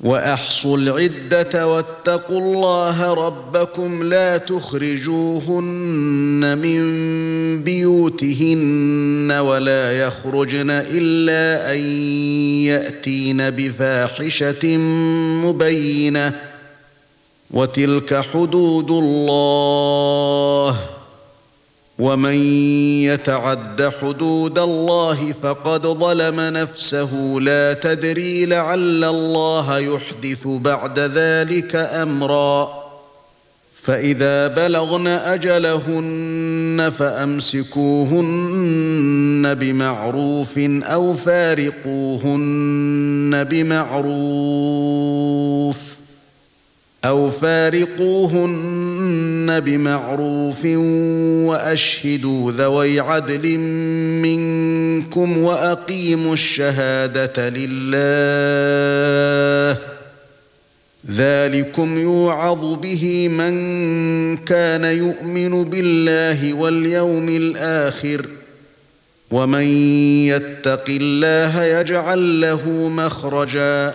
وأحصوا العدة واتقوا الله ربكم لا تخرجوهن من بيوتهن ولا يخرجن إلا أن يأتين بفاحشة مبينة وتلك حدود الله ومن يتعد حدود الله فقد ظلم نفسه. لا تدري لعل الله يحدث بعد ذلك أمرا. فإذا بلغن أجلهن فأمسكوهن بمعروف أو فارقوهن بمعروف. أَوْ فَارِقُوهُنَّ بِمَعْرُوفٍ وَأَشْهِدُوا ذَوَيْ عَدْلٍ مِنكُمْ وَأَقِيمُوا الشَّهَادَةَ لِلَّهِ ذَلِكُمْ يُوعَظُ بِهِ مَن كَانَ يُؤْمِنُ بِاللَّهِ وَالْيَوْمِ الْآخِرِ وَمَن يَتَّقِ اللَّهَ يَجْعَل لَّهُ مَخْرَجًا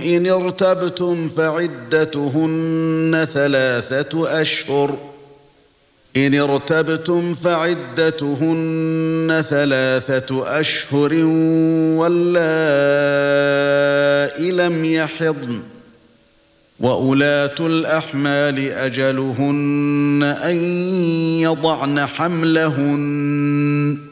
إن ارتبتم فعدتهن ثلاثة أشهر. إن ارتبتم فعدتهن ثلاثة أشهر واللائي لم يحضن. واولات الأحمال أجلهن أن يضعن حملهن.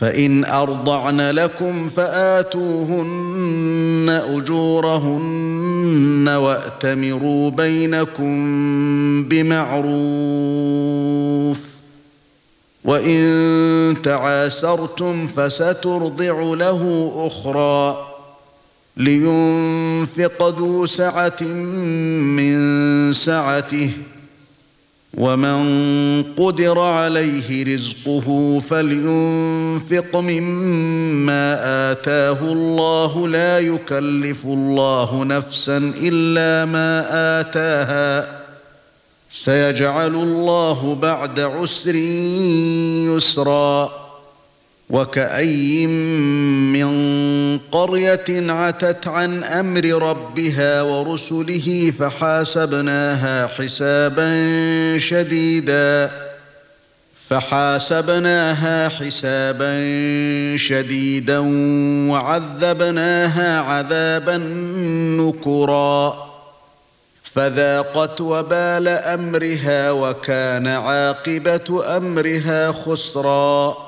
فإن أرضعن لكم فآتوهن أجورهن وأتمروا بينكم بمعروف. وإن تعاسرتم فسترضع له أخرى لينفق ذو سعة من سعته. ومن قدر عليه رزقه فلينفق مما آتاه الله لا يكلف الله نفسا إلا ما آتاها سيجعل الله بعد عسر يسرا وكأي من قرية عتت عن أمر ربها ورسله فحاسبناها حسابا شديدا. فحاسبناها حسابا شديدا وعذبناها عذابا نكرا. فذاقت وبال أمرها وكان عاقبة أمرها خسرا.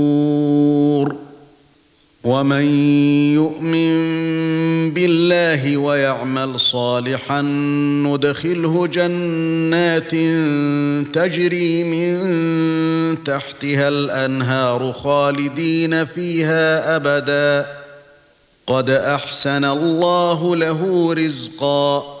ومن يؤمن بالله ويعمل صالحا ندخله جنات تجري من تحتها الأنهار خالدين فيها أبدا. قد أحسن الله له رزقا.